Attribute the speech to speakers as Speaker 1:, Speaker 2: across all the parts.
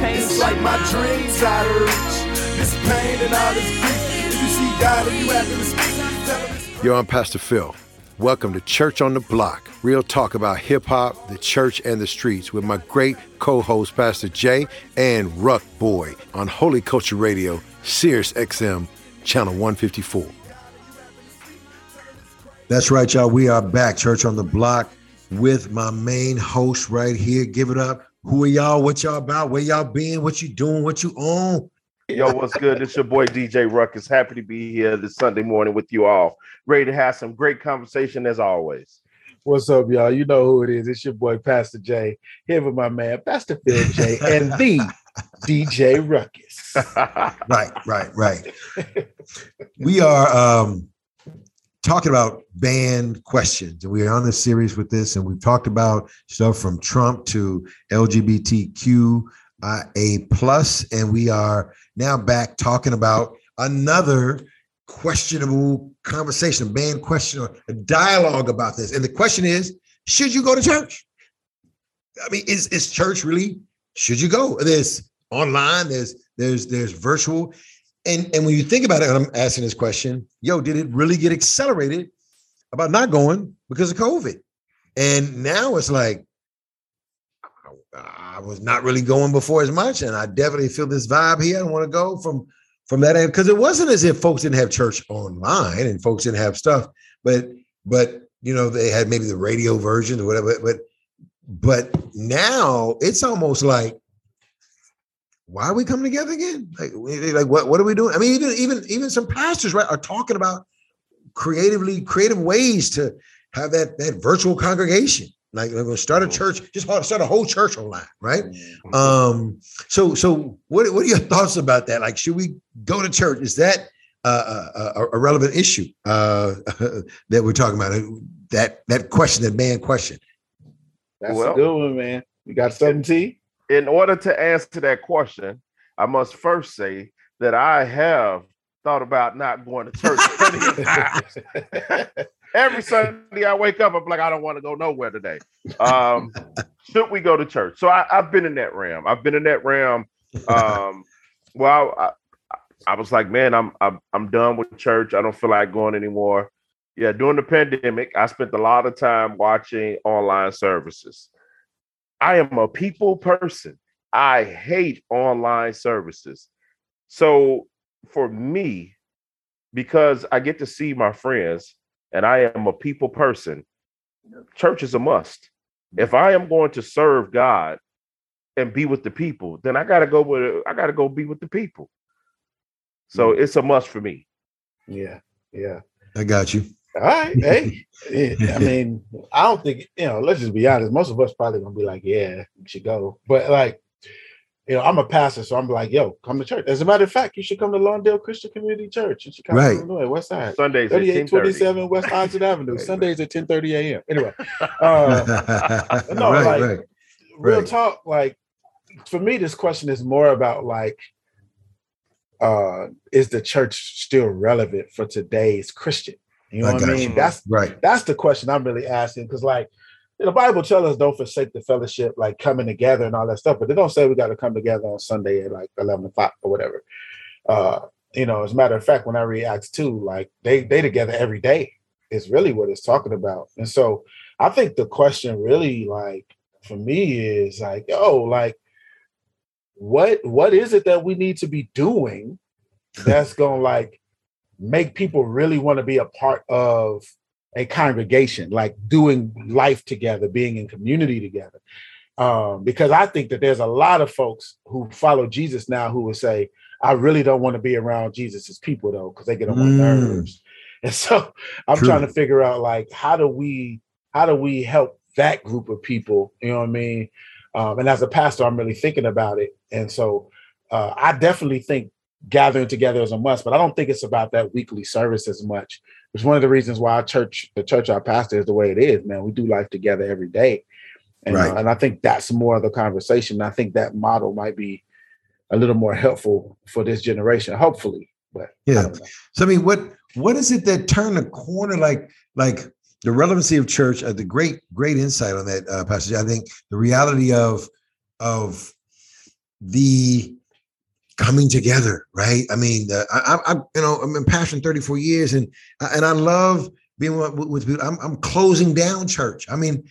Speaker 1: It's like my dreams out of reach. This pain and all this grief. If you see God and you have to speak,
Speaker 2: Yo, I'm Pastor Phil. Welcome to Church on the Block. Real talk about hip hop, the church, and the streets with my great co host, Pastor Jay and Ruck Boy on Holy Culture Radio, Sirius XM, Channel 154.
Speaker 3: That's right, y'all. We are back, Church on the Block, with my main host right here. Give it up. Who are y'all? What y'all about? Where y'all been? What you doing? What you on?
Speaker 4: Yo, what's good? It's your boy DJ Ruckus. Happy to be here this Sunday morning with you all. Ready to have some great conversation as always.
Speaker 5: What's up, y'all? You know who it is. It's your boy Pastor J. Here with my man Pastor Phil J and the DJ Ruckus.
Speaker 3: right, right, right. We are um talking about banned questions. And we're on this series with this, and we've talked about stuff from Trump to LGBTQ uh, plus, and we are now back talking about another questionable conversation, a banned question, or a dialogue about this. And the question is, should you go to church? I mean, is is church really? Should you go? There's online. There's there's there's virtual. And and when you think about it, I'm asking this question, yo, did it really get accelerated about not going because of COVID? And now it's like I was not really going before as much, and I definitely feel this vibe here. I don't want to go from from that end because it wasn't as if folks didn't have church online and folks didn't have stuff, but but you know they had maybe the radio version or whatever. But but now it's almost like why are we coming together again? Like, like what, what are we doing? I mean, even even even some pastors right are talking about creatively creative ways to have that that virtual congregation. Like we're gonna start a church, just start a whole church online, right? Um, so so what what are your thoughts about that? Like, should we go to church? Is that uh, a, a, a relevant issue uh, that we're talking about? That that question, that man question.
Speaker 5: That's
Speaker 4: Well-
Speaker 5: a good one, man. You got something, T?
Speaker 4: In order to answer that question, I must first say that I have thought about not going to church plenty of times. Every Sunday I wake up, I'm like, I don't want to go nowhere today. Um, should we go to church? So I, I've been in that realm. I've been in that realm. Um, well, I, I was like, man, I'm, I'm I'm done with church. I don't feel like going anymore. Yeah, during the pandemic, I spent a lot of time watching online services. I am a people person. I hate online services. So for me, because I get to see my friends and I am a people person, church is a must. If I am going to serve God and be with the people, then I gotta go with I gotta go be with the people. So mm. it's a must for me.
Speaker 5: Yeah, yeah.
Speaker 3: I got you.
Speaker 5: All right. Hey, I mean, I don't think, you know, let's just be honest. Most of us probably gonna be like, yeah, you should go. But like, you know, I'm a pastor, so I'm like, yo, come to church. As a matter of fact, you should come to Lawndale Christian Community Church in Chicago,
Speaker 3: Right.
Speaker 5: Illinois, West Side.
Speaker 4: Sundays at 10:30.
Speaker 5: 3827 West Oxford Avenue,
Speaker 4: Right,
Speaker 5: Sundays at 10 30 a.m. Anyway, uh, no,
Speaker 3: right,
Speaker 5: like,
Speaker 3: right.
Speaker 5: real
Speaker 3: Right.
Speaker 5: talk, like, for me, this question is more about like, uh, is the church still relevant for today's Christian? You know
Speaker 3: I
Speaker 5: what I mean?
Speaker 4: you.
Speaker 5: That's
Speaker 3: Right.
Speaker 5: that's the question I'm really asking because, like, the Bible tells us don't forsake the fellowship, like coming together and all that stuff, but they don't say we got to come together on Sunday at like 11 o'clock or whatever. Uh, you know, as a matter of fact, when I read Acts 2, like they they together every day is really what it's talking about. And so I think the question really, like, for me is like, oh, like, what what is it that we need to be doing that's gonna like make people really want to be a part of a congregation, like doing life together, being in community together. Um, because I think that there's a lot of folks who follow Jesus now who would say, I really don't want to be around Jesus's people though, because they get on my
Speaker 3: Mm.
Speaker 5: nerves. And so I'm
Speaker 3: True.
Speaker 5: trying to figure out like how do we how do we help that group of people? You know what I mean? Um, and as a pastor, I'm really thinking about it. And so uh, I definitely think gathering together is a must, but I don't think it's about that weekly service as much. It's one of the reasons why our church, the church our pastor is the way it is, man. We do life together every day. And, uh, and I think that's more of the conversation. I think that model might be a little more helpful for this generation, hopefully. But
Speaker 3: Yeah.
Speaker 5: don't.
Speaker 3: So I mean, what what is it that turned the corner? Like like the relevancy of church. Uh, the great great insight on that uh, passage. I think the reality of of the coming together, right? I mean, the, I, I, you know, I'm in passion 34 years, and uh, and I love being with, with people. I'm, I'm closing down church. I mean,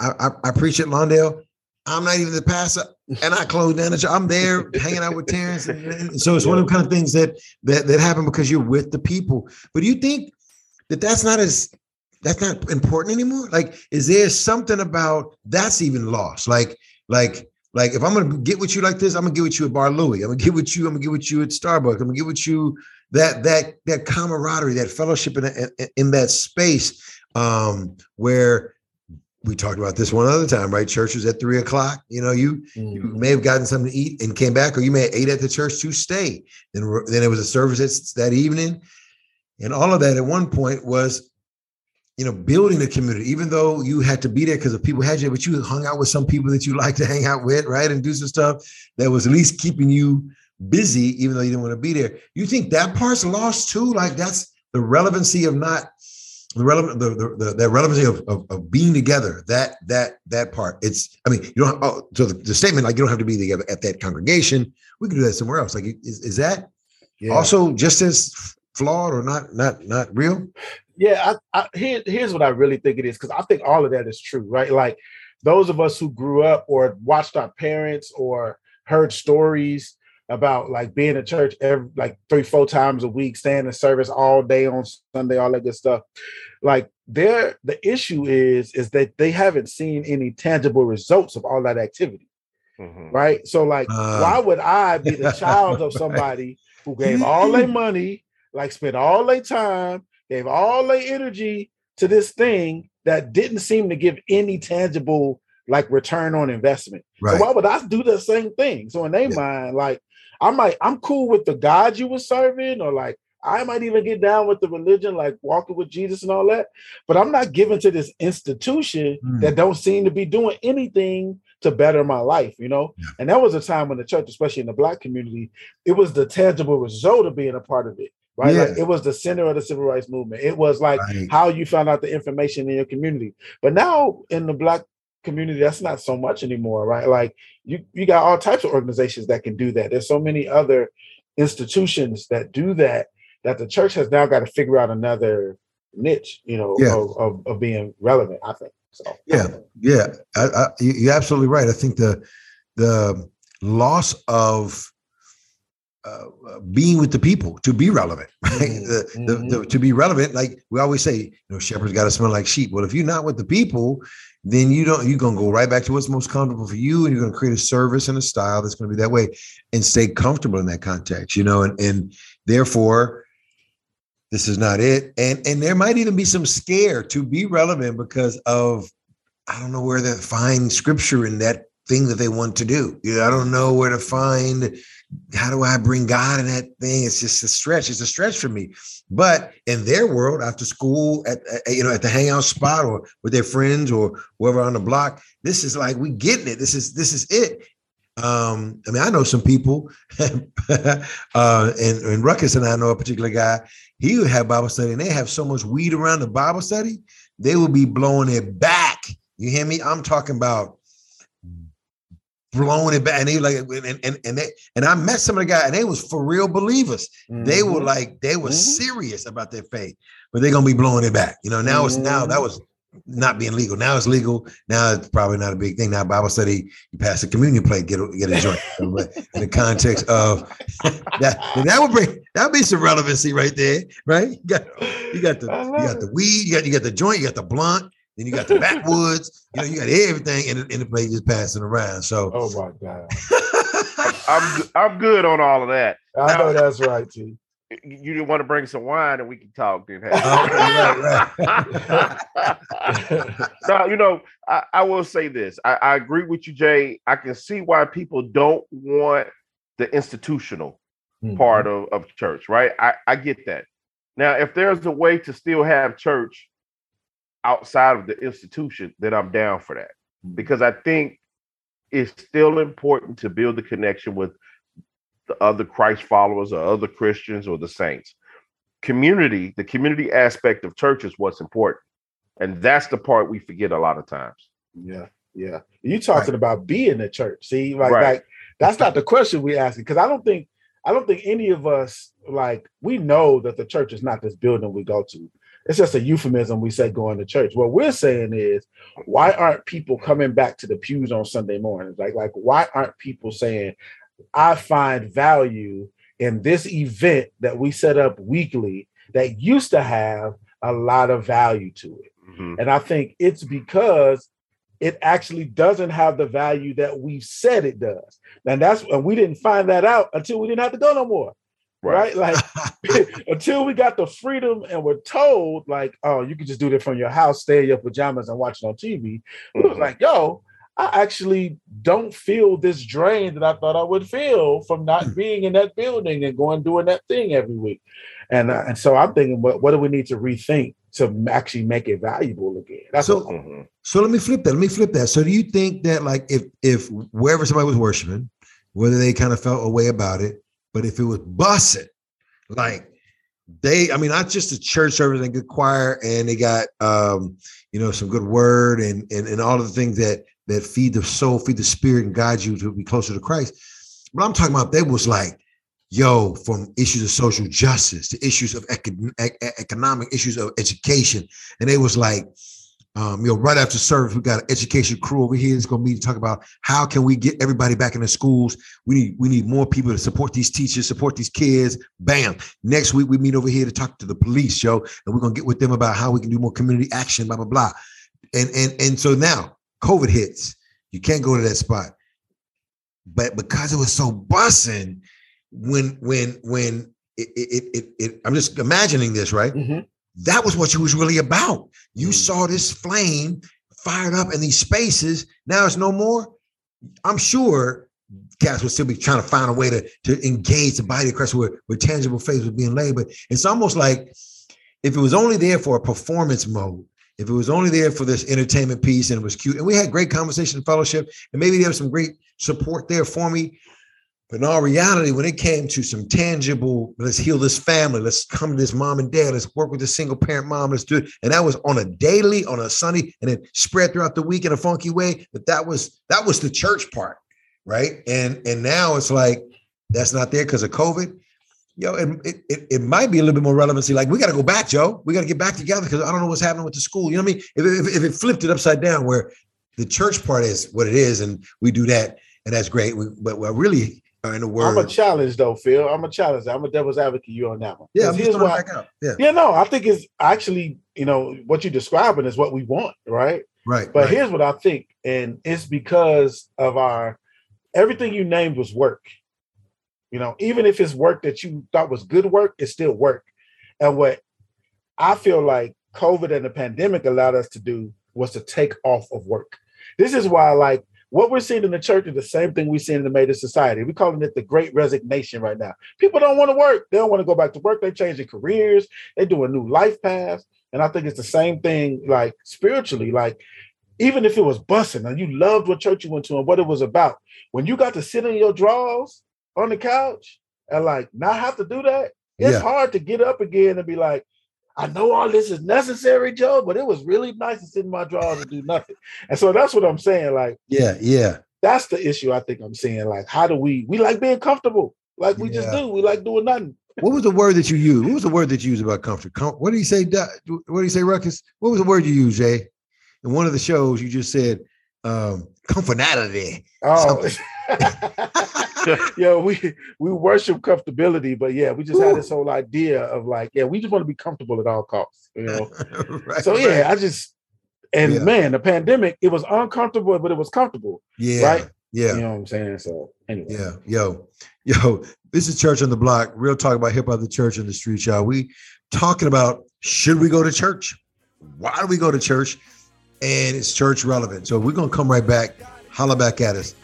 Speaker 3: I, I, I preach at Lawndale. I'm not even the pastor, and I close down the church. I'm there hanging out with Terrence, and, and so it's one of the kind of things that that that happen because you're with the people. But do you think that that's not as that's not important anymore? Like, is there something about that's even lost? Like, like like if I'm gonna get with you like this, I'm gonna get with you at Bar Louie. I'm gonna get with you. I'm gonna get with you at Starbucks. I'm gonna get with you that that that camaraderie, that fellowship in in, in that space um, where we talked about this one other time, right? Church was at three o'clock. You know, you, mm. you may have gotten something to eat and came back, or you may have ate at the church to stay. Then then it was a service that evening, and all of that at one point was you know, building the community, even though you had to be there because of people had you, but you hung out with some people that you like to hang out with, right? And do some stuff that was at least keeping you busy, even though you didn't want to be there. You think that part's lost too? Like that's the relevancy of not the relevant the the, the, the relevancy of, of, of, being together. That that that part. It's I mean, you don't oh, so the, the, statement like you don't have to be together at that congregation. We can do that somewhere else. Like is, is that yeah. also just as flawed or not not not real?
Speaker 5: Yeah, I, I, here, here's what I really think it is because I think all of that is true, right? Like those of us who grew up or watched our parents or heard stories about like being in church every like three, four times a week, staying in service all day on Sunday, all that good stuff. Like there, the issue is is that they haven't seen any tangible results of all that activity. Mm-hmm. Right. So, like, uh, why would I be the child of somebody who gave all their money, like spent all their time, gave all their energy to this thing that didn't seem to give any tangible like return on investment. Right. So why would I do the same thing? So in their yeah. mind, like I might, I'm cool with the God you were serving, or like I might even get down with the religion, like walking with Jesus and all that. But I'm not giving to this institution mm. that don't seem to be doing anything to better my life, you know? Yeah. And that was a time when the church, especially in the black community, it was the tangible result of being a part of it right? Yeah. Like it was the center of the civil rights movement. It was like right. how you found out the information in your community. But now in the black community, that's not so much anymore, right? Like you you got all types of organizations that can do that. There's so many other institutions that do that that the church has now got to figure out another niche, you know, yeah. of, of, of, being relevant. I think so.
Speaker 3: Yeah, yeah, I, I, you're absolutely right. I think the the loss of uh, being with the people to be relevant, right? Mm-hmm. The, the, the, mm-hmm. to be relevant, like we always say, you know, shepherds got to smell like sheep. Well, if you're not with the people, then you don't. You're gonna go right back to what's most comfortable for you, and you're gonna create a service and a style that's gonna be that way, and stay comfortable in that context, you know. And and therefore, this is not it. And and there might even be some scare to be relevant because of I don't know where to find scripture in that thing that they want to do. You know, I don't know where to find how do I bring God in that thing? It's just a stretch. It's a stretch for me. But in their world, after school, at, you know, at the hangout spot or with their friends or whoever on the block, this is like we getting it. This is this is it. Um, I mean, I know some people, uh, and, and Ruckus and I know a particular guy. He would have Bible study, and they have so much weed around the Bible study, they will be blowing it back. You hear me? I'm talking about blowing it back. And they like, and, and, and they, and I met some of the guys and they was for real believers. Mm-hmm. They were mm-hmm. like, they were mm-hmm. serious about their faith, but they're to be blowing it back. You know, now mm-hmm. it's now that was not being legal. Now it's legal. Now it's probably not a big thing. Now Bible study, you pass the communion plate, get a, get a joint. but in the context of that, that would bring that would be some relevancy right there, right? You got you got the you got the weed, you got you got the joint, you got the blunt, then you got the backwoods. You know, you got everything in the, in the place just passing around. So,
Speaker 5: oh my god,
Speaker 4: I'm I'm good on all of that.
Speaker 5: I know that's right, T.
Speaker 4: You didn't want to bring some wine and we can talk then. Hey. right, right. now, you know, I, I, will say this. I, I agree with you, Jay. I can see why people don't want the institutional mm-hmm. part of, of church, right? I, I get that. Now, if there's a way to still have church outside of the institution, then I'm down for that. Mm-hmm. Because I think it's still important to build the connection with the other Christ followers or other Christians or the saints. Community, the community aspect of church is what's important. And that's the part we forget a lot of times.
Speaker 5: Yeah, yeah. You talking right. about being the church. See, like, right. like that's not the question we asking because I don't think I don't think any of us like we know that the church is not this building we go to. It's just a euphemism we say going to church. What we're saying is, why aren't people coming back to the pews on Sunday mornings? Like, like why aren't people saying, I find value in this event that we set up weekly that used to have a lot of value to it. Mm-hmm. And I think it's because it actually doesn't have the value that we said it does. And that's and we didn't find that out until we didn't have to go no more. Right. right? Like until we got the freedom and we're told, like, oh, you can just do that from your house, stay in your pajamas and watch it on TV. Mm-hmm. It was like, yo, I actually don't feel this drain that I thought I would feel from not hmm. being in that building and going doing that thing every week. And uh, and so I'm thinking, what what do we need to rethink to actually make it valuable again?
Speaker 3: That's so. Mm-hmm. So let me flip that. Let me flip that. So do you think that like if if wherever somebody was worshiping, whether they kind of felt a way about it, but if it was bussing, like they, I mean, not just a church service and good choir, and they got um, you know, some good word and and and all of the things that that feed the soul, feed the spirit, and guide you to be closer to Christ. But I'm talking about, that was like yo, from issues of social justice to issues of economic issues of education. And it was like, um, you know, right after service, we got an education crew over here that's going to meet to talk about how can we get everybody back in the schools. We need we need more people to support these teachers, support these kids. Bam. Next week we meet over here to talk to the police, yo, and we're gonna get with them about how we can do more community action, blah blah blah. And and and so now COVID hits, you can't go to that spot. But because it was so bussing, when when when it, it, it, it I'm just imagining this, right? Mm-hmm. That was what you was really about. You mm-hmm. saw this flame fired up in these spaces. Now it's no more. I'm sure cats would still be trying to find a way to, to engage the body of Christ where, where tangible faith was being laid. But it's almost like if it was only there for a performance mode, if it was only there for this entertainment piece and it was cute, and we had great conversation, fellowship, and maybe there was some great support there for me. But in all reality, when it came to some tangible, let's heal this family, let's come to this mom and dad, let's work with this single parent mom, let's do it. And that was on a daily, on a Sunday, and it spread throughout the week in a funky way. But that was that was the church part, right? And and now it's like that's not there because of COVID. Yo, it, it, it might be a little bit more relevancy. Like we got to go back, Joe. We got to get back together because I don't know what's happening with the school. You know what I mean? If, if, if it flipped it upside down, where the church part is what it is, and we do that, and that's great. We, but we're really in the word.
Speaker 5: I'm a challenge though, Phil. I'm a challenge. I'm a devil's advocate. You on that one?
Speaker 3: Yeah. Here's why.
Speaker 5: Yeah. Yeah. No, I think it's actually you know what you're describing is what we want, right?
Speaker 3: Right.
Speaker 5: But
Speaker 3: right.
Speaker 5: here's what I think, and it's because of our everything you named was work. You know, even if it's work that you thought was good work, it's still work. And what I feel like COVID and the pandemic allowed us to do was to take off of work. This is why, like, what we're seeing in the church is the same thing we see in the major society. We're calling it the great resignation right now. People don't want to work. They don't want to go back to work. They're changing careers. They're doing new life paths. And I think it's the same thing, like spiritually. Like, even if it was bussing and you loved what church you went to and what it was about, when you got to sit in your drawers on the couch and like not have to do that, it's yeah. hard to get up again and be like, I know all this is necessary, Joe, but it was really nice to sit in my drawers and do nothing. And so that's what I'm saying. Like,
Speaker 3: yeah, yeah.
Speaker 5: That's the issue I think I'm seeing. Like, how do we we like being comfortable? Like we yeah. just do. We like doing nothing.
Speaker 3: What was the word that you used? What was the word that you used about comfort? Com- what did he say? What did he say, Ruckus? What was the word you used, Jay? In one of the shows, you just said um comfortability.
Speaker 5: Oh. yeah, we we worship comfortability, but yeah, we just Ooh. had this whole idea of like, yeah, we just want to be comfortable at all costs, you know. right, so yeah, right. I just and yeah. man, the pandemic, it was uncomfortable, but it was comfortable.
Speaker 3: Yeah.
Speaker 5: Right.
Speaker 3: Yeah.
Speaker 5: You know what I'm saying? So anyway.
Speaker 3: Yeah. Yo, yo, this is Church on the Block. Real talk about hip hop, the church in the street, y'all. We talking about should we go to church? Why do we go to church? And it's church relevant. So we're gonna come right back. Holla back at us.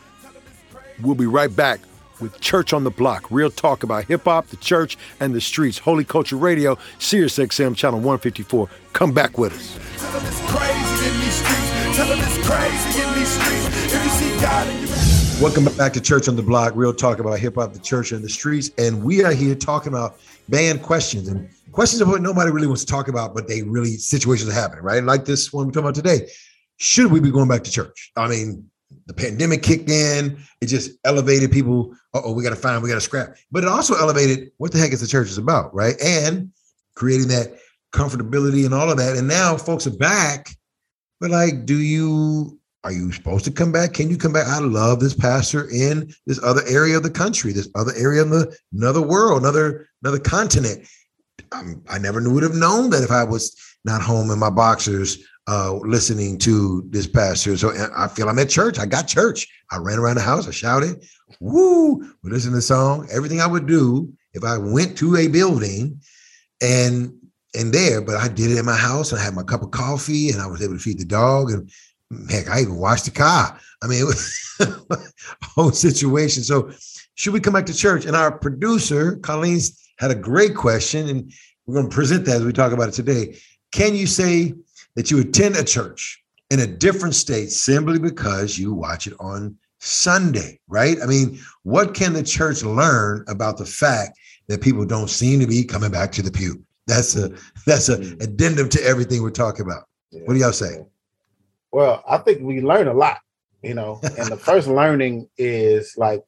Speaker 2: We'll be right back with Church on the Block. Real talk about hip hop, the church, and the streets. Holy Culture Radio, Sirius XM, channel 154. Come back with us.
Speaker 3: Welcome back to Church on the Block. Real talk about hip hop, the church, and the streets. And we are here talking about banned questions and questions of what nobody really wants to talk about, but they really situations are happening, right? Like this one we're talking about today. Should we be going back to church? I mean, the pandemic kicked in. It just elevated people. Oh, we got to find, we got to scrap. But it also elevated what the heck is the church is about, right? And creating that comfortability and all of that. And now folks are back. But like, do you are you supposed to come back? Can you come back? I love this pastor in this other area of the country, this other area of the another world, another another continent. I'm, I never would have known that if I was not home in my boxers uh, listening to this pastor. So I feel I'm at church. I got church. I ran around the house. I shouted, woo, we listened to the song. Everything I would do if I went to a building and and there, but I did it in my house and I had my cup of coffee and I was able to feed the dog and heck, I even washed the car. I mean, it was whole situation. So should we come back to church? And our producer, Colleen's had a great question, and we're going to present that as we talk about it today. Can you say that you attend a church in a different state simply because you watch it on Sunday, right? I mean, what can the church learn about the fact that people don't seem to be coming back to the pew? That's a that's an mm. addendum to everything we're talking about. Yeah. What do y'all say?
Speaker 5: Well, I think we learn a lot, you know, and the first learning is like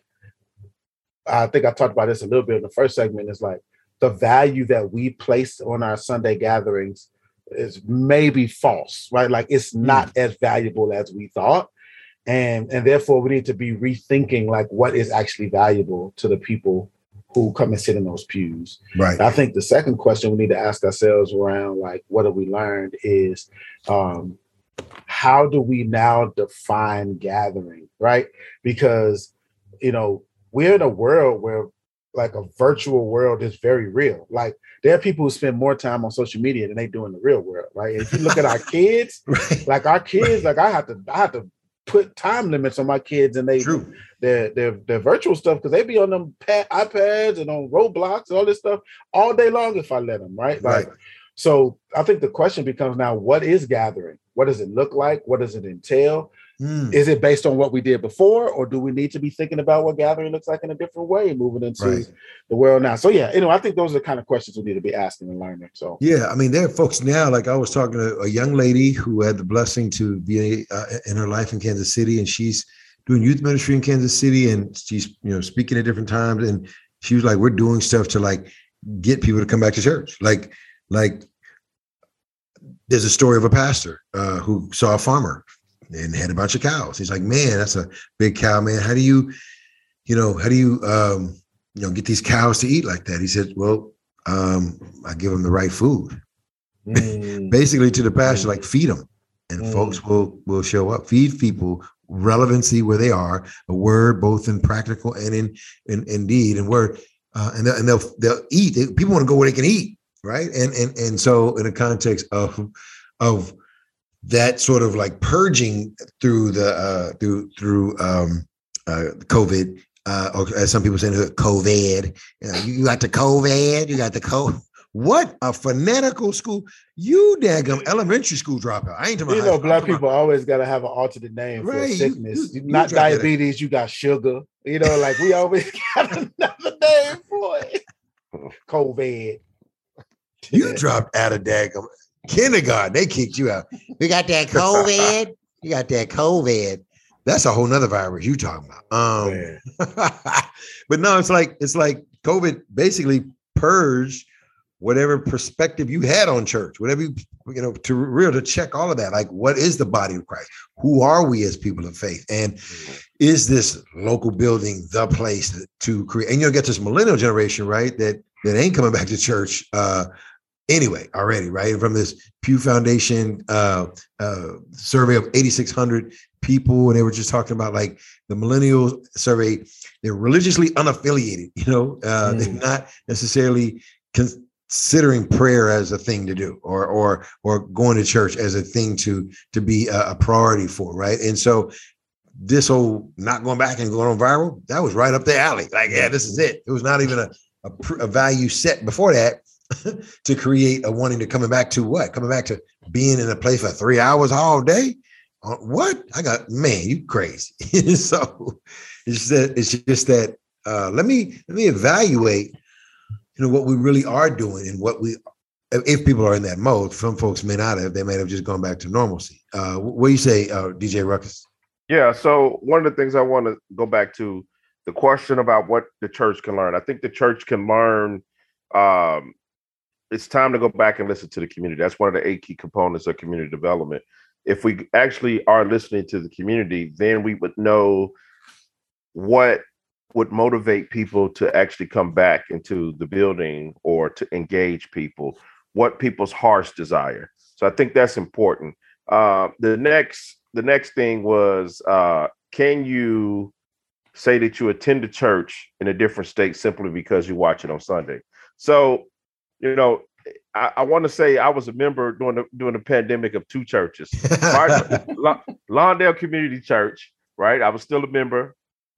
Speaker 5: I think I talked about this a little bit in the first segment is like the value that we place on our Sunday gatherings is maybe false, right? Like it's hmm. not mm. as valuable as we thought. And and therefore we need to be rethinking like what is actually valuable to the people who come and sit in those pews.
Speaker 3: Right.
Speaker 5: I think the second question we need to ask ourselves around like what have we learned is um how do we now define gathering, right? Because you know, we're in a world where like a virtual world is very real. Like there are people who spend more time on social media than they do in the real world, right? If you look at our kids, right. like our kids, like I have to, I have to put time limits on my kids and they True. their their their virtual stuff because they be on them pad, iPads and on Roblox and all this stuff all day long if I let them, right? Like, right. so I think the question becomes now: What is gathering? What does it look like? What does it entail? Mm. Is it based on what we did before, or do we need to be thinking about what gathering looks like in a different way, moving into right. the world now? So yeah, you know, I think those are the kind of questions we need to be asking and learning. So
Speaker 3: yeah, I mean, there are folks now. Like I was talking to a young lady who had the blessing to be uh, in her life in Kansas City, and she's doing youth ministry in Kansas City, and she's you know speaking at different times, and she was like, "We're doing stuff to like get people to come back to church, like like." There's a story of a pastor uh, who saw a farmer and had a bunch of cows. He's like, man, that's a big cow, man. How do you, you know, how do you, um, you know, get these cows to eat like that? He said, well, um, I give them the right food. Mm. Basically, to the pasture, mm. like feed them, and mm. folks will will show up. Feed people relevancy where they are. A word, both in practical and in in, in deed, and word, uh, and they'll, and they'll they'll eat. They, people want to go where they can eat, right? And and and so in the context of of that sort of like purging through the uh, through through um, uh, COVID, uh, or as some people say, COVID. You, know, you got the COVID, you got the COVID. What a phonetical school! You daggum elementary school dropout. I ain't
Speaker 5: talking. About you know, black people always got to have an alternate name right. for sickness. You, you, Not diabetes, you got sugar. You know, like we always got another name for it. COVID.
Speaker 3: You dropped out of daggum kindergarten. They kicked you out. We got that COVID. you got that COVID. That's a whole nother virus you talking about. Um, but no, it's like it's like COVID basically purged whatever perspective you had on church, whatever you you know to real to check all of that. Like, what is the body of Christ? Who are we as people of faith? And is this local building the place to create? And you'll get this millennial generation, right? That that ain't coming back to church uh, anyway already, right? From this Pew Foundation uh, uh, survey of 8,600 people, and they were just talking about like the millennial survey. They're religiously unaffiliated, you know, uh, mm. they're not necessarily considering prayer as a thing to do, or or or going to church as a thing to to be a, a priority for, right? And so this whole not going back and going on viral, that was right up the alley. Like, yeah, this is it. It was not even a, a, a value set before that to create a wanting to coming back to what? Coming back to being in a place for three hours all day? Uh, what? I got man, you crazy. so it's that it's just that uh, let me let me evaluate, you know, what we really are doing and what we if people are in that mode, some folks may not have, they may have just gone back to normalcy. Uh, what do you say, uh, DJ Ruckus?
Speaker 4: Yeah. So one of the things I want to go back to the question about what the church can learn. I think the church can learn. Um, it's time to go back and listen to the community. That's one of the eight key components of community development. If we actually are listening to the community, then we would know what would motivate people to actually come back into the building or to engage people, what people's hearts desire. So I think that's important. Uh, the next the next thing was uh, can you say that you attend a church in a different state simply because you watch it on Sunday? So, you know, I, I want to say I was a member during the during the pandemic of two churches, Lawndale Community Church, right? I was still a member,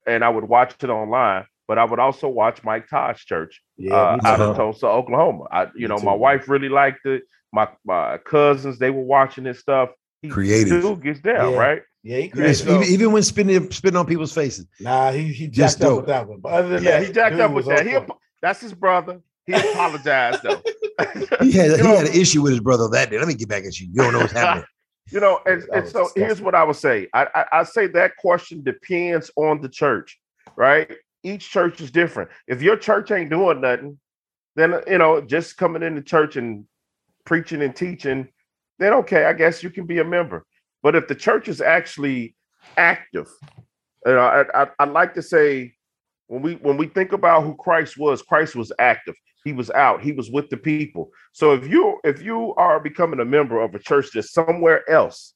Speaker 4: and I would watch it online. But I would also watch Mike Todd's church yeah, uh, out of Tulsa, Oklahoma. I, you know, my wife really liked it. My my cousins, they were watching this stuff.
Speaker 3: He Creative.
Speaker 4: Dude gets down,
Speaker 5: yeah.
Speaker 4: right?
Speaker 5: Yeah, he
Speaker 3: even, even when spitting spitting on people's faces.
Speaker 5: Nah, he he jacked up with that one. But other than
Speaker 4: yeah,
Speaker 5: that,
Speaker 4: he jacked up with that. He, that's his brother. He apologized though.
Speaker 3: he had he know, had an issue with his brother that day. Let me get back at you. You don't know what's happening.
Speaker 4: you know, and, and so disgusting. here's what I would say. I, I I say that question depends on the church, right? Each church is different. If your church ain't doing nothing, then you know, just coming into church and preaching and teaching, then okay, I guess you can be a member. But if the church is actually active, you know, I, I, I like to say when we when we think about who Christ was, Christ was active. He was out. He was with the people. So if you if you are becoming a member of a church that's somewhere else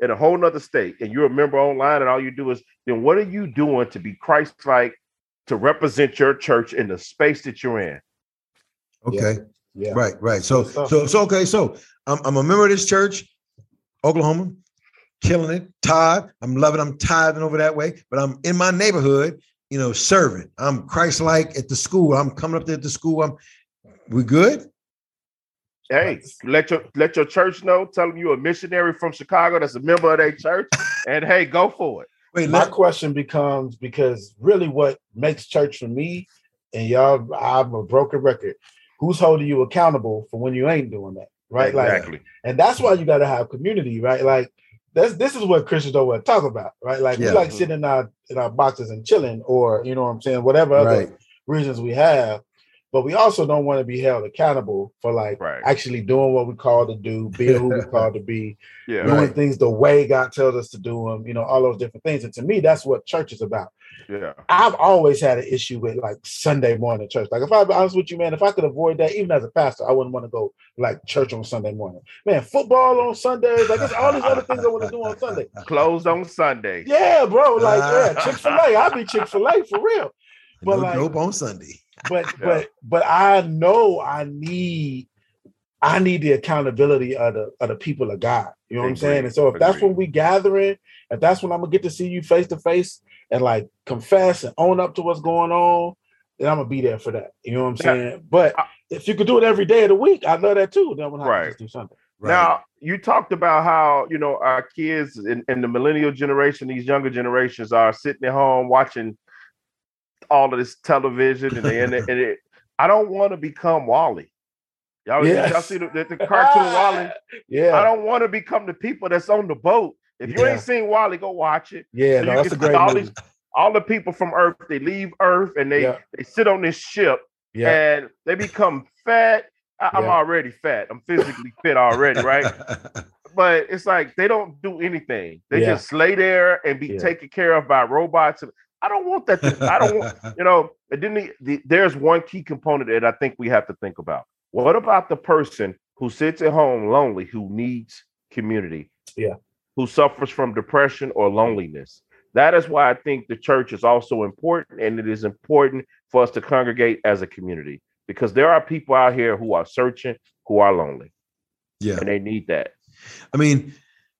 Speaker 4: in a whole nother state, and you're a member online, and all you do is then what are you doing to be Christ-like to represent your church in the space that you're in?
Speaker 3: Okay. Yeah. Right. Right. So so so okay. So I'm I'm a member of this church. Oklahoma, killing it. Todd, I'm loving. I'm tithing over that way, but I'm in my neighborhood. You know, serving. I'm Christ-like at the school. I'm coming up there at the school. I'm. We good?
Speaker 4: Hey, let your let your church know. Tell them you're a missionary from Chicago that's a member of their church, and hey, go for it.
Speaker 5: Wait, my question becomes because really, what makes church for me, and y'all, I'm a broken record. Who's holding you accountable for when you ain't doing that? right?
Speaker 4: Exactly.
Speaker 5: Like, and that's why you got to have community, right? Like, that's this is what Christians don't want to talk about, right? Like, yeah. we like sitting in our in our boxes and chilling, or you know what I'm saying, whatever other right. reasons we have. But we also don't want to be held accountable for like right. actually doing what we call to do, being who we call to be, yeah, doing right. things the way God tells us to do them, you know, all those different things. And to me, that's what church is about.
Speaker 4: Yeah. I've
Speaker 5: always had an issue with like Sunday morning church. Like if I be honest with you, man, if I could avoid that, even as a pastor, I wouldn't want to go like church on Sunday morning. Man, football on Sundays, like it's all these other things I want to do on Sunday.
Speaker 4: Closed on Sunday.
Speaker 5: Yeah, bro. Like yeah, Chick-fil-A. I'll be Chick-fil-A for real.
Speaker 3: But no like dope on Sunday.
Speaker 5: But yeah. but but I know I need I need the accountability of the of the people of God. You know what I'm saying? And so if that's when we gathering, if that's when I'm gonna get to see you face to face, and like confess and own up to what's going on, then I'm gonna be there for that. You know what I'm saying? Yeah. But I, if you could do it every day of the week, I'd love that too. Then I'm gonna right. do something.
Speaker 4: Right. Now you talked about how you know our kids in, in, the millennial generation, these younger generations are sitting at home watching all of this television, and and, it, and it, I don't want to become WALL-E. Y'all, yes. y'all see the, the, the cartoon WALL-E?
Speaker 5: Yeah.
Speaker 4: I don't want to become the people that's on the boat if you yeah. ain't seen WALL-E, go watch it.
Speaker 5: Yeah, so no, that's a great
Speaker 4: all. These, all the people from Earth, they leave Earth and they yeah. they sit on this ship yeah. and they become fat. I, am already fat. I'm physically fit already, right? but it's like they don't do anything. They just lay there and be taken care of by robots. I don't want that. To, I don't want, you know, it didn't, the, there's one key component that I think we have to think about. What about the person who sits at home lonely who needs community?
Speaker 5: Yeah
Speaker 4: who suffers from depression or loneliness. That is why I think the church is also important, and it is important for us to congregate as a community because there are people out here who are searching, who are lonely.
Speaker 3: Yeah.
Speaker 4: And they need that.
Speaker 3: I mean,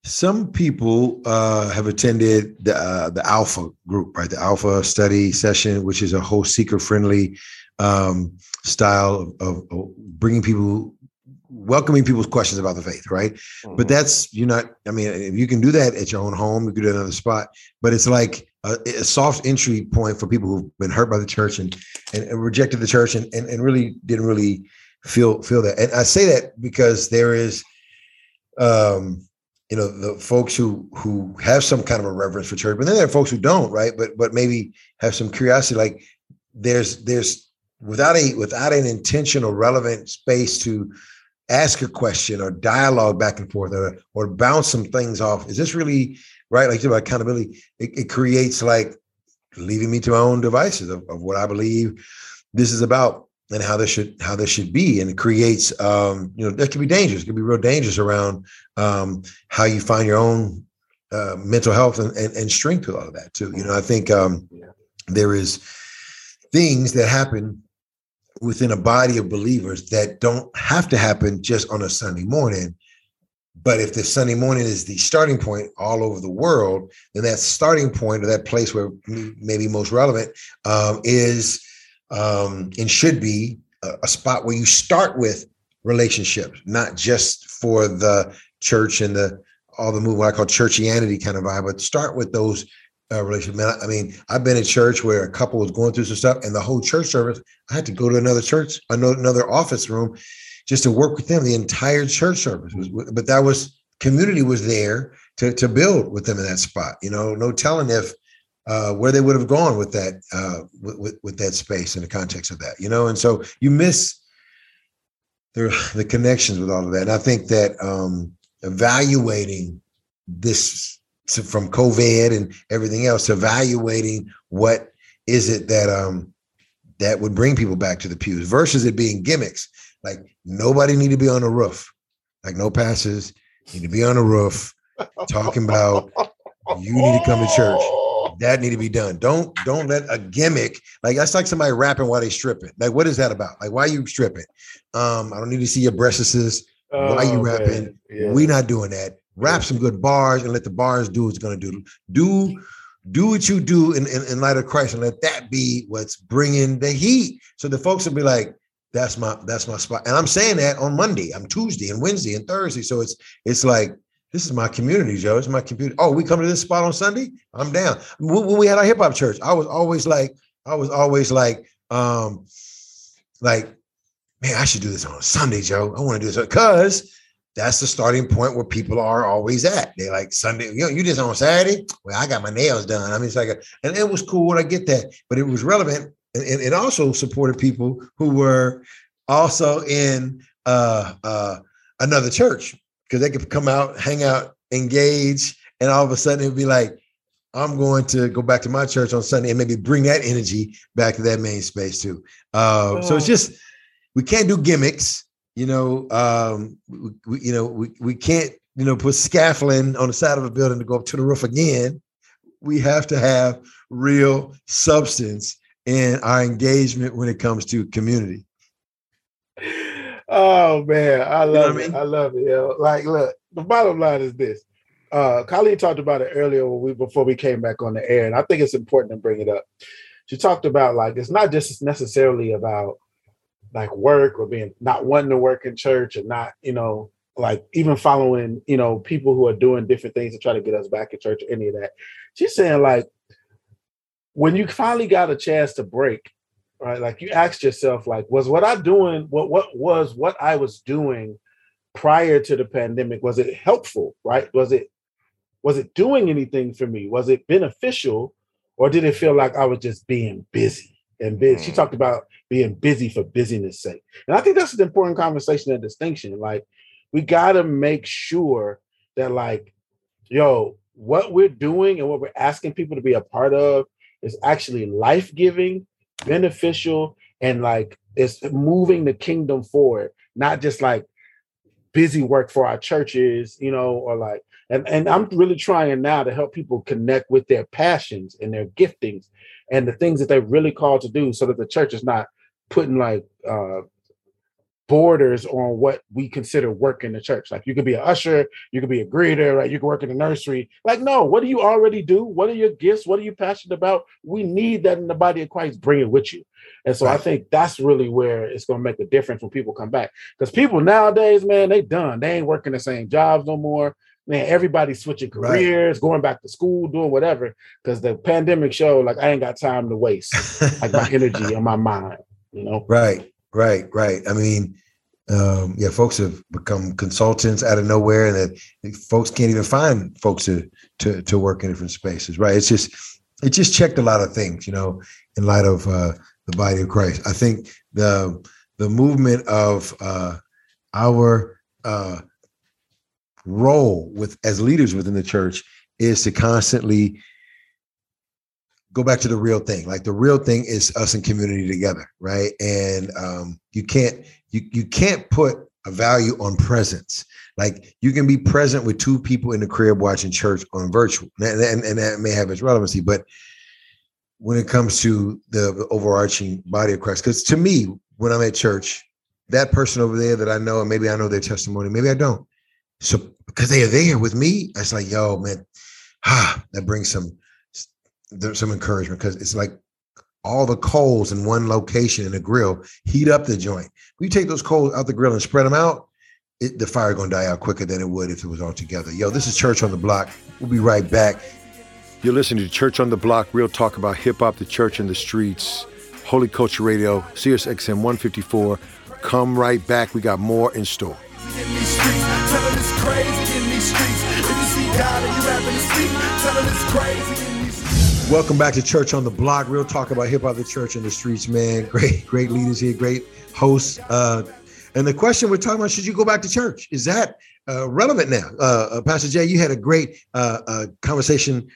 Speaker 3: some people uh, have attended the uh, the Alpha group, right? The Alpha study session, which is a whole seeker friendly um, style of, of, bringing people welcoming people's questions about the faith, right? Mm-hmm. But that's you're not. I mean, if you can do that at your own home, you could do it another spot. But it's like a, a, soft entry point for people who've been hurt by the church and and, and rejected the church and, and and really didn't really feel feel that. And I say that because there is, um, you know the folks who who have some kind of a reverence for church, but then there are folks who don't, right? But but maybe have some curiosity. Like there's there's without a without an intentional relevant space to ask a question or dialogue back and forth or or bounce some things off. Is this really right? Like about accountability, it, it creates like leaving me to my own devices of, of what I believe this is about and how this should how this should be and it creates um you know that can be dangerous. It can be real dangerous around um how you find your own uh, mental health and, and, and strength with all of that too. You know i think um there is things that happen within a body of believers that don't have to happen just on a sunday morning. But if the sunday morning is the starting point all over the world then that starting point or that place where maybe most relevant um, is um, and should be a, a spot where you start with relationships, not just for the church and the all the movement I call churchianity kind of vibe, but start with those uh, relationships. Man, I mean, I've been in church where a couple was going through some stuff, and the whole church service, I had to go to another church, another, another office room, just to work with them. The entire church service was, but that was community was there to to build with them in that spot. You know, no telling if uh, where they would have gone with that uh, with, with that space in the context of that, you know. And so you miss the the connections with all of that. And I think that um, evaluating this from COVID and everything else, evaluating what is it that um, that would bring people back to the pews versus it being gimmicks. Like nobody need to be on the roof. Like no passes need to be on the roof talking about you need to come to church that need to be done. Don't don't let a gimmick like that's like somebody rapping while they stripping. Like, what is that about? Like, why are you stripping? Um, I don't need to see your breasts. Oh, why are you rapping? Yeah. we not doing that. Rap some good bars and let the bars do what's gonna do. Do do what you do in, in, in light of Christ and let that be what's bringing the heat. So the folks will be like, that's my that's my spot. And I'm saying that on Monday, I'm Tuesday and Wednesday and Thursday. So it's it's like this is my community, Joe. It's my community. Oh, we come to this spot on Sunday. I'm down. When we had our hip hop church, I was always like, I was always like, um, like, man, I should do this on Sunday, Joe. I want to do this because that's the starting point where people are always at. They're like Sunday, you know, you just on Saturday. Well, I got my nails done. I mean, it's like, a, and it was cool. When I get that, but it was relevant, and, and it also supported people who were also in uh, uh, another church because they could come out, hang out, engage, and all of a sudden it'd be like, I'm going to go back to my church on Sunday and maybe bring that energy back to that main space too. Uh, So it's just we can't do gimmicks, you know. Um, we, we, you know, we, we can't, you know, put scaffolding on the side of a building to go up to the roof again. We have to have real substance in our engagement when it comes to community.
Speaker 5: Oh man, I love you know it. I, mean? I, love it. Yo. Like, look, the bottom line is this. Uh Colleen talked about it earlier when we before we came back on the air, and I think it's important to bring it up. She talked about like it's not just necessarily about like work or being not wanting to work in church or not, you know, like even following, you know, people who are doing different things to try to get us back in church or any of that. She's saying like when you finally got a chance to break right? Like you asked yourself, like, was what I doing, what what was what I was doing prior to the pandemic, was it helpful, right? Was it was it doing anything for me? Was it beneficial, or did it feel like I was just being busy and busy? Mm. She talked about being busy for busyness sake. And I think that's an important conversation and distinction. Like, we gotta make sure that, like, yo, what we're doing and what we're asking people to be a part of is actually life-giving beneficial and like it's moving the kingdom forward, not just like busy work for our churches, you know, or like and, and I'm really trying now to help people connect with their passions and their giftings and the things that they're really called to do so that the church is not putting like uh borders on what we consider work in the church. Like you could be an usher, you could be a greeter, right? You could work in the nursery. Like, no, what do you already do? What are your gifts? What are you passionate about? We need that in the body of Christ. Bring it with you. And so right. I think that's really where it's going to make a difference when people come back. Because people nowadays, man, they done. They ain't working the same jobs no more. Man, everybody's switching careers, right. going back to school, doing whatever. Because the pandemic showed like I ain't got time to waste, like my energy and my mind. You know,
Speaker 3: right. Right, right. I mean, um, yeah, folks have become consultants out of nowhere, and that folks can't even find folks to to to work in different spaces. Right? It's just it just checked a lot of things, you know, in light of uh, the body of Christ. I think the the movement of uh, our uh, role with as leaders within the church is to constantly go back to the real thing. Like the real thing is us in community together, right? And um, you can't you you can't put a value on presence. Like you can be present with two people in the crib watching church on virtual, and, and, and that may have its relevancy, but when it comes to the, overarching body of Christ, because to me, when I'm at church, that person over there that I know, and maybe I know their testimony, maybe I don't. So because they are there with me, it's like, yo, man, ah, that brings some some encouragement because it's like all the coals in one location in a grill, heat up the joint. We take those coals out the grill and spread them out. It, the fire gonna die out quicker than it would if it was all together. Yo, this is Church on the Block. We'll be right back.
Speaker 2: You're listening to Church on the Block, real talk about hip hop, the church, and the streets. Holy Culture Radio, Sirius XM 154. Come right back. We got more in store. Welcome back to Church on the Block. Real talk about hip hop, the church, and the streets, man. Great, great leaders here, great hosts. Uh, and the question we're talking about: Should you go back to church? Is that uh, relevant now? Uh, uh Pastor Jay, you had a great uh, uh, conversation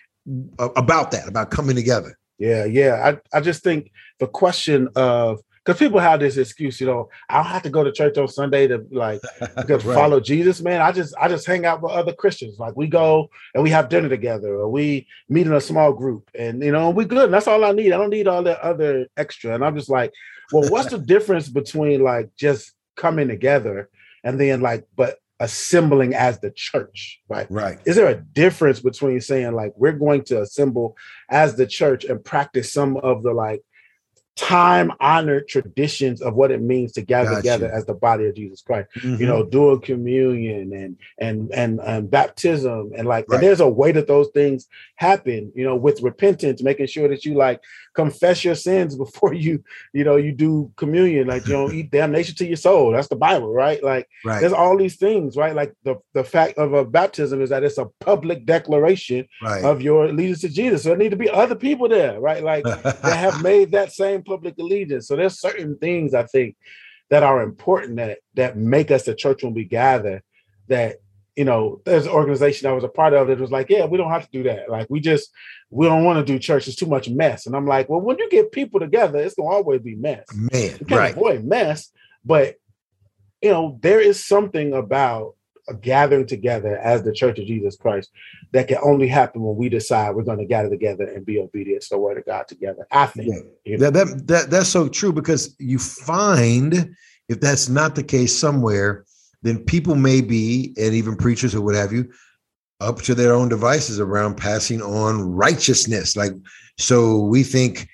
Speaker 2: about that, about coming together.
Speaker 5: Yeah, yeah. I, I just think the question of because people have this excuse, you know, I don't have to go to church on Sunday to like right. follow Jesus, man. I just I just hang out with other Christians. Like we go and we have dinner together, or we meet in a small group, and you know, we good. And that's all I need. I don't need all that other extra. And I'm just like, well, what's the difference between like just coming together and then like, but assembling as the church, right?
Speaker 3: Right.
Speaker 5: Is there a difference between saying like we're going to assemble as the church and practice some of the like time honored traditions of what it means to gather gotcha. together as the body of Jesus Christ. Mm-hmm. You know, dual communion and and and, and baptism and like right. and there's a way that those things happen. You know, with repentance, making sure that you like confess your sins before you you know you do communion. Like you don't eat damnation to your soul. That's the Bible, right? Like right. there's all these things, right? Like the the fact of a baptism is that it's a public declaration right. of your allegiance to Jesus. So there need to be other people there, right? Like that have made that same public allegiance. So there's certain things I think that are important that that make us the church when we gather. That you know, there's an organization I was a part of that was like, yeah, we don't have to do that. Like we just we don't want to do church. It's too much mess. And I'm like, well, when you get people together, it's gonna always be mess.
Speaker 3: Man,
Speaker 5: you can't right. avoid mess, but you know, there is something about gathering together as the Church of Jesus Christ that can only happen when we decide we're going to gather together and be obedient to the Word of God together. I think yeah.
Speaker 3: you know? that, that that that's so true because you find if that's not the case somewhere, then people may be, and even preachers or what have you, up to their own devices around passing on righteousness. Like, so we think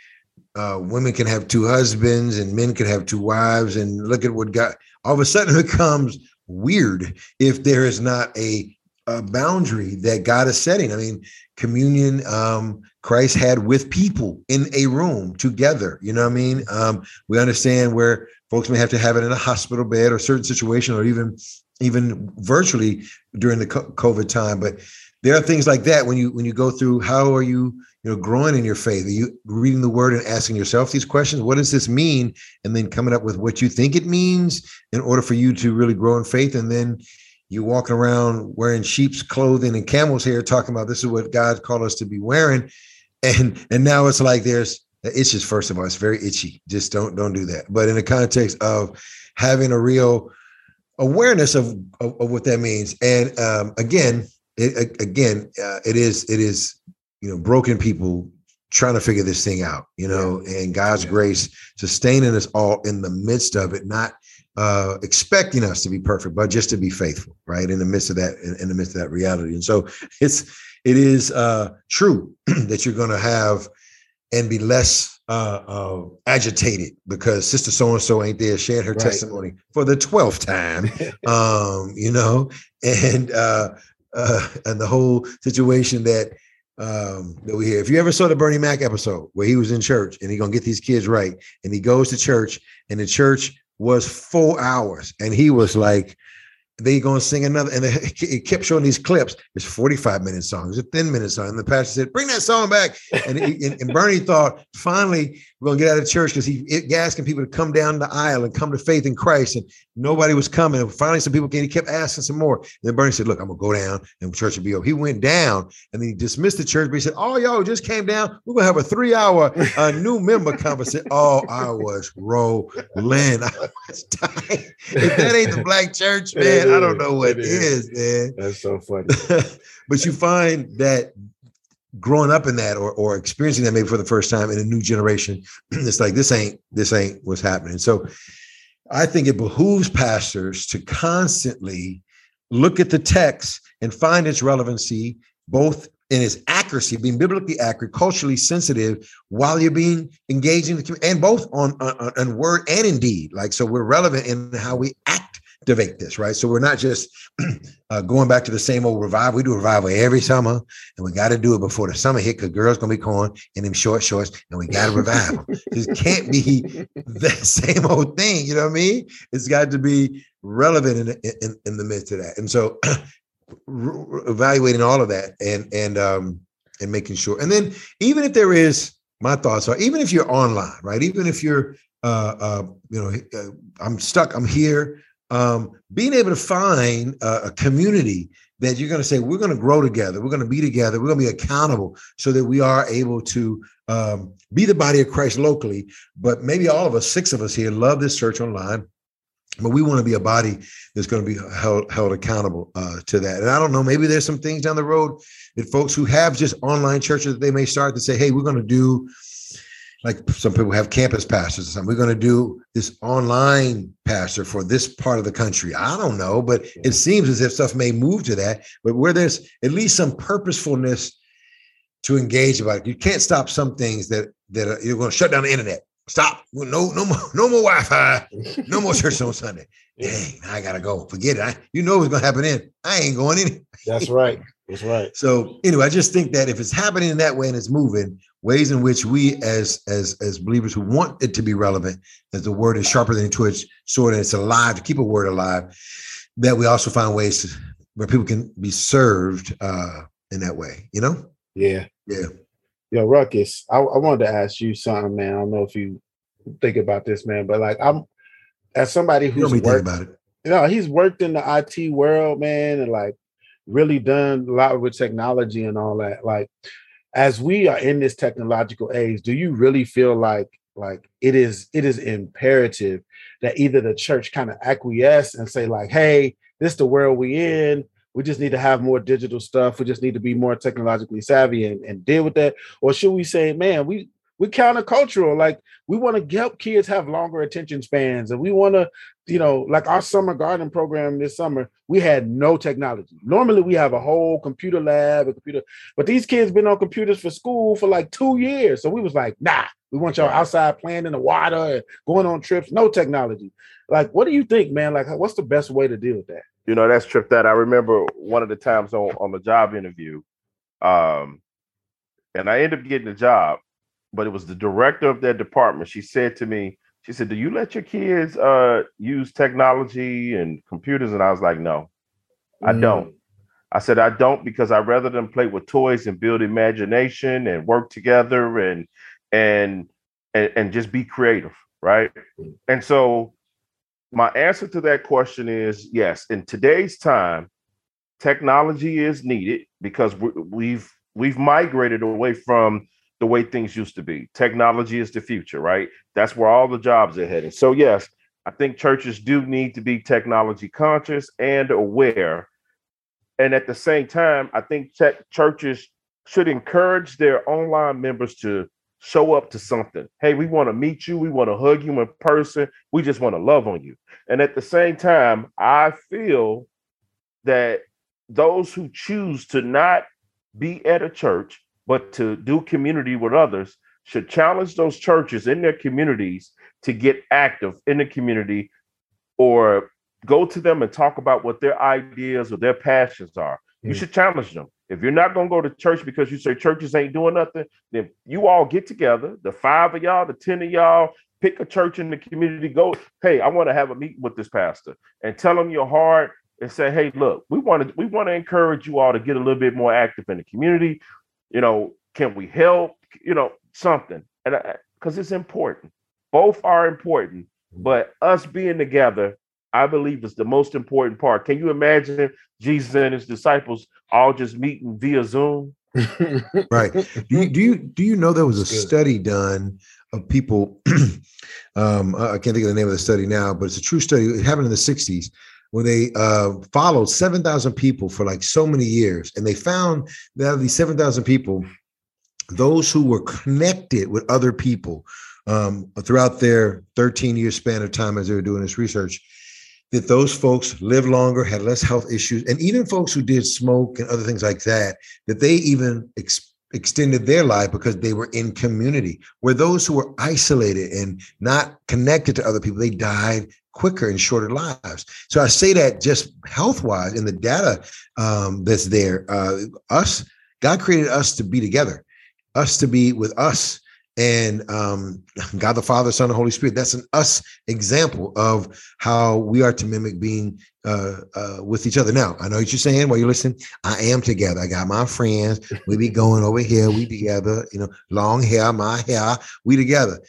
Speaker 3: uh, women can have two husbands and men can have two wives, and look at what God. All of a sudden, it becomes weird if there is not a, a boundary that God is setting. I mean, communion um, Christ had with people in a room together. You know what I mean? Um, we understand where folks may have to have it in a hospital bed or certain situation, or even even virtually during the COVID time. But there are things like that when you when you go through. How are you you know growing in your faith? Are you reading the Word and asking yourself these questions? What does this mean? And then coming up with what you think it means in order for you to really grow in faith. And then you walking around wearing sheep's clothing and camel's hair, talking about this is what God called us to be wearing. And and now it's like there's it's just first of all, it's very itchy. Just don't don't do that. But in the context of having a real awareness of, of, of what that means, and um, again, it, again, uh, it is it is you know, broken people trying to figure this thing out, you know, yeah. and God's yeah. grace sustaining us all in the midst of it, not uh, expecting us to be perfect, but just to be faithful, right? In the midst of that, in, in the midst of that reality. And so it's, it is uh, true that you're going to have and be less uh, uh, agitated because sister so and so ain't there sharing her right. testimony for the twelfth time, um, you know, and uh, uh, and the whole situation that um, that we hear. If you ever saw the Bernie Mac episode where he was in church and he gonna get these kids right, and he goes to church and the church was four hours, and he was like, they gonna sing another, and it kept showing these clips. It's 45 minute songs, a 10 minute song. And the pastor said, "Bring that song back." And, and, and Bernie thought, finally, we're gonna get out of church because he asking people to come down the aisle and come to faith in Christ, and nobody was coming. And finally, some people came. He kept asking some more. And then Bernie said, "Look, I'm gonna go down, and church will be over." He went down, and then he dismissed the church. But he said, "Oh, y'all just came down. We're gonna have a three hour uh, new member conversation." Oh, I was rolling. I was dying. If that ain't the black church, man. I don't know what it is. is, man.
Speaker 5: That's so funny.
Speaker 3: but you find that growing up in that or, or experiencing that maybe for the first time in a new generation, it's like this ain't this ain't what's happening. So I think it behooves pastors to constantly look at the text and find its relevancy, both in its accuracy, being biblically accurate, culturally sensitive, while you're being engaging the community, and both on, on, on word and indeed. Like so, we're relevant in how we act activate this, right? So we're not just uh, going back to the same old revival. We do revival every summer, and we got to do it before the summer hit because girls gonna be calling in them short shorts, and we got to revival. it can't be the same old thing. You know what I mean? It's got to be relevant in, in, in the midst of that. And so, evaluating all of that and and um and making sure. And then even if there is, my thoughts are even if you're online, right? Even if you're uh, uh, you know, uh, I'm stuck. I'm here um, being able to find a, a community that you're going to say we're going to grow together. We're going to be together. We're going to be accountable so that we are able to um, be the body of christ locally. But maybe all of us six of us here love this church online but we want to be a body that's going to be held, held accountable uh, to that. And i don't know maybe there's some things down the road that folks who have just online churches that they may start to say hey we're going to do like some people have campus pastors or something. We're going to do this online pastor for this part of the country. I don't know, but it seems as if stuff may move to that. But where there's at least some purposefulness to engage about it, you can't stop some things that that are, you're going to shut down the internet. Stop. No, no more, no more Wi-Fi. No more church on Sunday. Dang, I gotta go. Forget it. I, you know what's gonna happen in. I ain't going in.
Speaker 5: That's right. That's right.
Speaker 3: So anyway, I just think that if it's happening in that way and it's moving, ways in which we as as as believers who want it to be relevant, that the word is sharper than a two-edged sword and it's alive to keep a word alive, that we also find ways to, where people can be served uh in that way, you know?
Speaker 5: Yeah.
Speaker 3: Yeah.
Speaker 5: Yo, Ruckus, I, I wanted to ask you something, man. I don't know if you think about this, man, but like I'm as somebody who's worked about it. You know, he's worked in the IT world, man, and like really done a lot with technology and all that. Like, as we are in this technological age, do you really feel like like it is it is imperative that either the church kind of acquiesce and say like, hey, this is the world we in. We just need to have more digital stuff. We just need to be more technologically savvy and, and deal with that. Or should we say, man, we we countercultural. Like we want to help kids have longer attention spans, and we want to, you know, like our summer garden program this summer, we had no technology. Normally, we have a whole computer lab, a computer, but these kids been on computers for school for like two years. So we was like, nah, we want y'all outside playing in the water and going on trips. No technology. Like, what do you think, man? Like, what's the best way to deal with that?
Speaker 4: You know, that's trip that I remember one of the times on on the job interview, um, and I ended up getting the job but it was the director of that department. She said to me, she said, "Do you let your kids uh, use technology and computers?" And I was like, "No, I mm. don't." I said, "I don't because I rather them play with toys and build imagination and work together and and and, and just be creative, right?" Mm. And so, my answer to that question is yes. In today's time, technology is needed because we've we've migrated away from the way things used to be. Technology is the future, right? That's where all the jobs are heading. So, yes, I think churches do need to be technology conscious and aware. And at the same time, I think tech churches should encourage their online members to show up to something. Hey, we want to meet you. We want to hug you in person. We just want to love on you. And at the same time, I feel that those who choose to not be at a church but to do community with others should challenge those churches in their communities to get active in the community or go to them and talk about what their ideas or their passions are. Mm. You should challenge them. If you're not going to go to church because you say churches ain't doing nothing, then you all get together, the five of y'all, the 10 of y'all, pick a church in the community. Go, hey, I want to have a meeting with this pastor, and tell them your heart, and say, hey, look, we want to we want to encourage you all to get a little bit more active in the community. You know, can we help? You know, something, and because it's important. Both are important, but us being together, I believe, is the most important part. Can you imagine Jesus and his disciples all just meeting via Zoom?
Speaker 3: right. Do you do you do you know there was a study done of people? um, I can't think of the name of the study now, but it's a true study. It happened in the '60s when they uh, followed 7,000 people for like so many years, and they found that of these 7,000 people, those who were connected with other people um, throughout their 13 year span of time as they were doing this research, that those folks lived longer, had less health issues, and even folks who did smoke and other things like that, that they even ex- extended their life because they were in community. Where those who were isolated and not connected to other people, they died quicker and shorter lives. So I say that just health wise in the data um, that's there, uh, us, God created us to be together, us to be with us and um, God the Father, Son, and Holy Spirit. That's an us example of how we are to mimic being uh, uh, with each other. Now, I know what you're saying while you're listening. I am together. I got my friends. We be going over here. We together. You know, long hair, my hair. We together.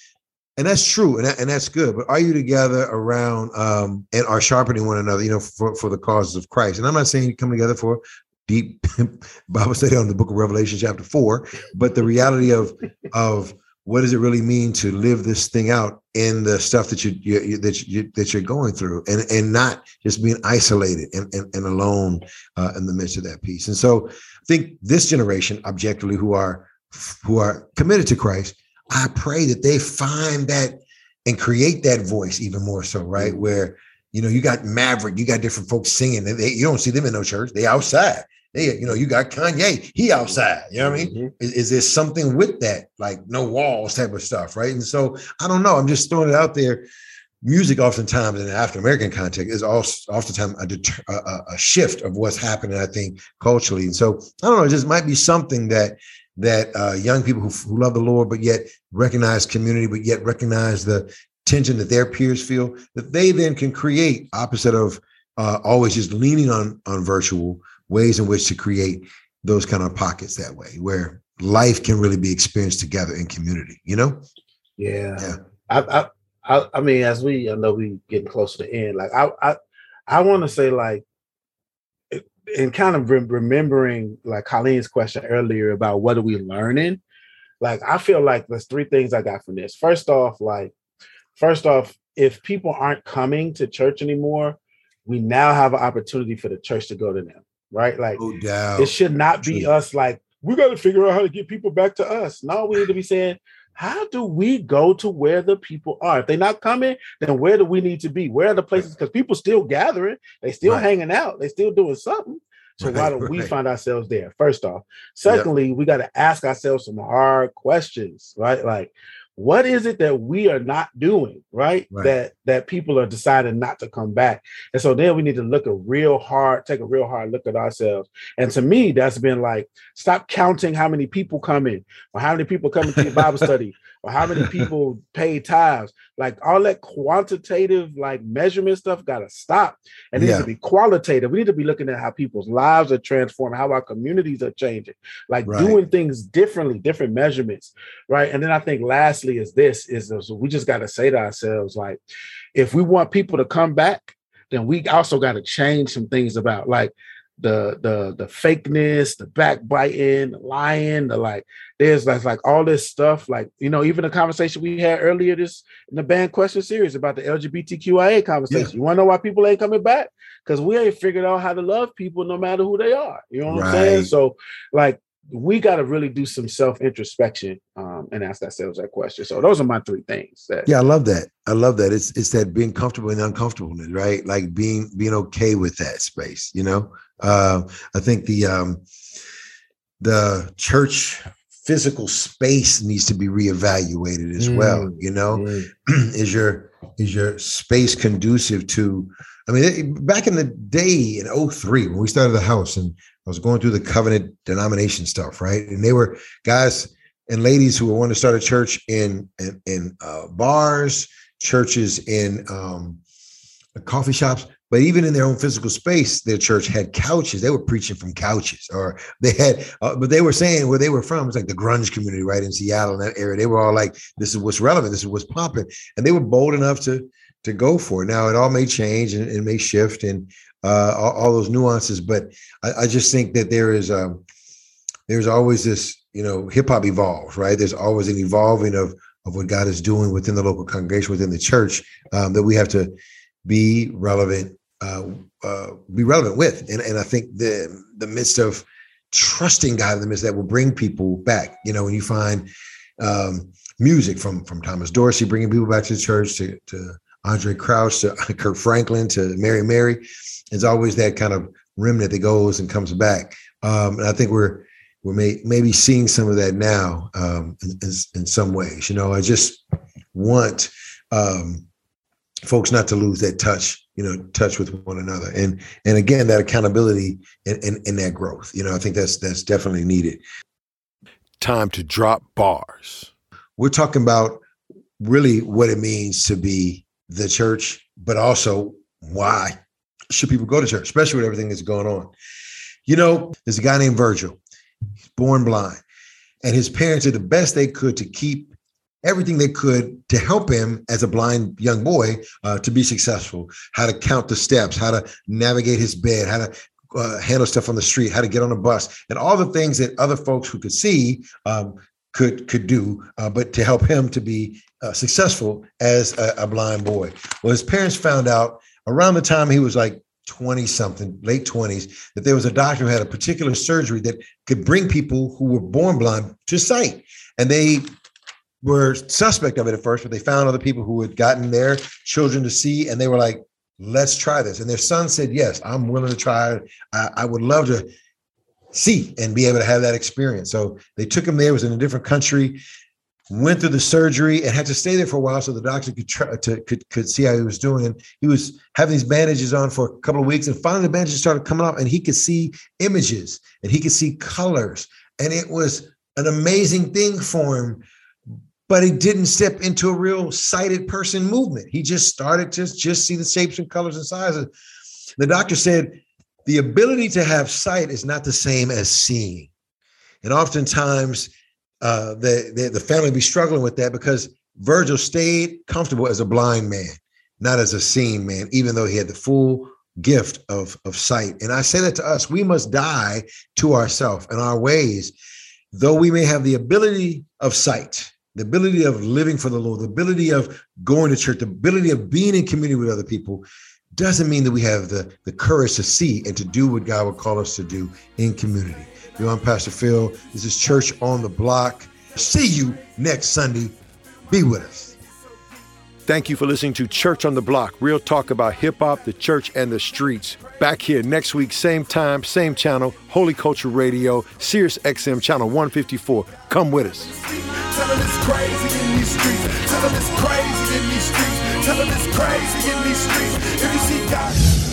Speaker 3: And that's true, and, that, and that's good. But are you together around um, and are sharpening one another? You know, for, for the causes of Christ. And I'm not saying you come together for deep Bible study on the Book of Revelation, chapter four, but the reality of of what does it really mean to live this thing out in the stuff that you, you, you that you that you're going through and and not just being isolated and, and, and alone uh, in the midst of that peace? And so i think this generation objectively who are who are committed to christ i pray that they find that and create that voice even more so right? Mm-hmm. where you know you got maverick you got different folks singing they, you don't see them in no church. They outside Hey, you know, you got Kanye, he outside. You know what I mean? Mm-hmm. Is, is, there something with that, like no walls type of stuff, right? And so I don't know. I'm just throwing it out there. Music, oftentimes in the African American context, is also oftentimes a, deter- a, a shift of what's happening. I think culturally, and so I don't know. It just might be something that that uh, young people who, who love the Lord, but yet recognize community, but yet recognize the tension that their peers feel, that they then can create opposite of uh, always just leaning on on virtual, ways in which to create those kind of pockets that way where life can really be experienced together in community you know?
Speaker 5: Yeah, yeah. I, I i mean as we i know we getting close to the end like i i, I want to say like and kind of re- remembering like colleen's question earlier about what are we learning? Like i feel like there's three things i got from this. First off like first off if people aren't coming to church anymore we now have an opportunity for the church to go to them right? Like,
Speaker 3: no doubt.
Speaker 5: it should not be True. us like, we got to figure out how to get people back to us. Now we need to be saying, how do we go to where the people are? If they're not coming, then where do we need to be? Where are the places? Because people still gathering, they still right. hanging out, they still doing something. So right, why don't right. we find ourselves there? First off. Secondly, yep. we got to ask ourselves some hard questions, right? Like, what is it that we are not doing right? right, that that people are deciding not to come back. And so then we need to look a real hard take a real hard look at ourselves. And to me that's been like stop counting how many people come in or how many people come into your bible study or how many people pay tithes like all that quantitative like measurement stuff got to stop and it yeah. needs to be qualitative we need to be looking at how people's lives are transformed, how our communities are changing like right. doing things differently different measurements right and then i think lastly is this is this, we just got to say to ourselves like if we want people to come back then we also got to change some things about like the the the fakeness, the backbiting, the lying, the like. There's like like all this stuff. Like you know, even the conversation we had earlier this in the band question series about the LGBTQIA conversation. Yeah. You want to know why people ain't coming back? Because we ain't figured out how to love people no matter who they are. You know what right. I'm saying? So like we got to really do some self introspection um, and ask ourselves that question. So those are my three things. That-
Speaker 3: yeah, I love that. I love that. It's it's that being comfortable and uncomfortableness, right? Like being being okay with that space. You know, uh, I think the um, the church physical space needs to be reevaluated as mm, well. You know, mm. is your is your space conducive to? I mean, back in the day in 03, when we started the house and I was going through the covenant denomination stuff, right? And they were guys and ladies who want to start a church in in, in uh, bars, churches in um, coffee shops, but even in their own physical space, their church had couches. They were preaching from couches, or they had, uh, but they were saying where they were from. It's like the grunge community, right in Seattle, in that area. They were all like, "This is what's relevant. This is what's popping," and they were bold enough to to go for. Now it all may change and it may shift and uh, all, all, those nuances, but I, I, just think that there is um, there's always this, you know, hip hop evolves, right? There's always an evolving of of what God is doing within the local congregation, within the church, um, that we have to be relevant, uh, uh, be relevant with. And, and I think the the midst of trusting God in the midst that will bring people back. You know, when you find um, music from from Thomas Dorsey bringing people back to the church, to, to Andraé Crouch, to Kirk Franklin, to Mary Mary, it's always that kind of remnant that goes and comes back. Um, and I think we're we're may, maybe seeing some of that now um, in, in, in, some ways. You know, I just want um, folks not to lose that touch you know touch with one another. And and again that accountability and, and, and that growth you know? I think that's that's definitely needed.
Speaker 2: Time to drop bars.
Speaker 3: We're talking about really what it means to be the church but also why should people go to church especially with everything that's going on? You know there's a guy named virgil. He's born blind and his parents did the best they could to keep everything they could to help him as a blind young boy uh, to be successful how to count the steps how to navigate his bed how to uh, handle stuff on the street how to get on a bus and all the things that other folks who could see um, could could do uh, but to help him to be uh, successful as a, a blind boy well his parents found out around the time he was like 20 something, late 20s, that there was a doctor who had a particular surgery that could bring people who were born blind to sight. And they were suspect of it at first, but they found other people who had gotten their children to see, and they were like, "Let's try this." And their son said, "Yes, I'm willing to try. I, I would love to see and be able to have that experience." So they took him there. Was in a different country. Went through the surgery and had to stay there for a while so the doctor could try to could, could see how he was doing. And he was having these bandages on for a couple of weeks, and finally the bandages started coming off, and he could see images and he could see colors, and it was an amazing thing for him but he didn't step into a real sighted person movement. He just started to just see the shapes and colors and sizes. The doctor said the ability to have sight is not the same as seeing. And oftentimes uh, the, the, the family be struggling with that because Virgil stayed comfortable as a blind man, not as a seeing man, even though he had the full gift of, of sight. And I say that to us, we must die to ourselves and our ways, though we may have the ability of sight the ability of living for the Lord, the ability of going to church, the ability of being in community with other people doesn't mean that we have the, the courage to see and to do what God would call us to do in community. Yo, I'm Pastor Phil. This is Church on the Block. See you next Sunday. Be with us.
Speaker 2: Thank you for listening to Church on the Block, real talk about hip hop, the church, and the streets. Back here next week, same time, same channel, Holy Culture Radio, Sirius XM, channel 154. Come with us. Tell it's crazy in these streets. If you see God.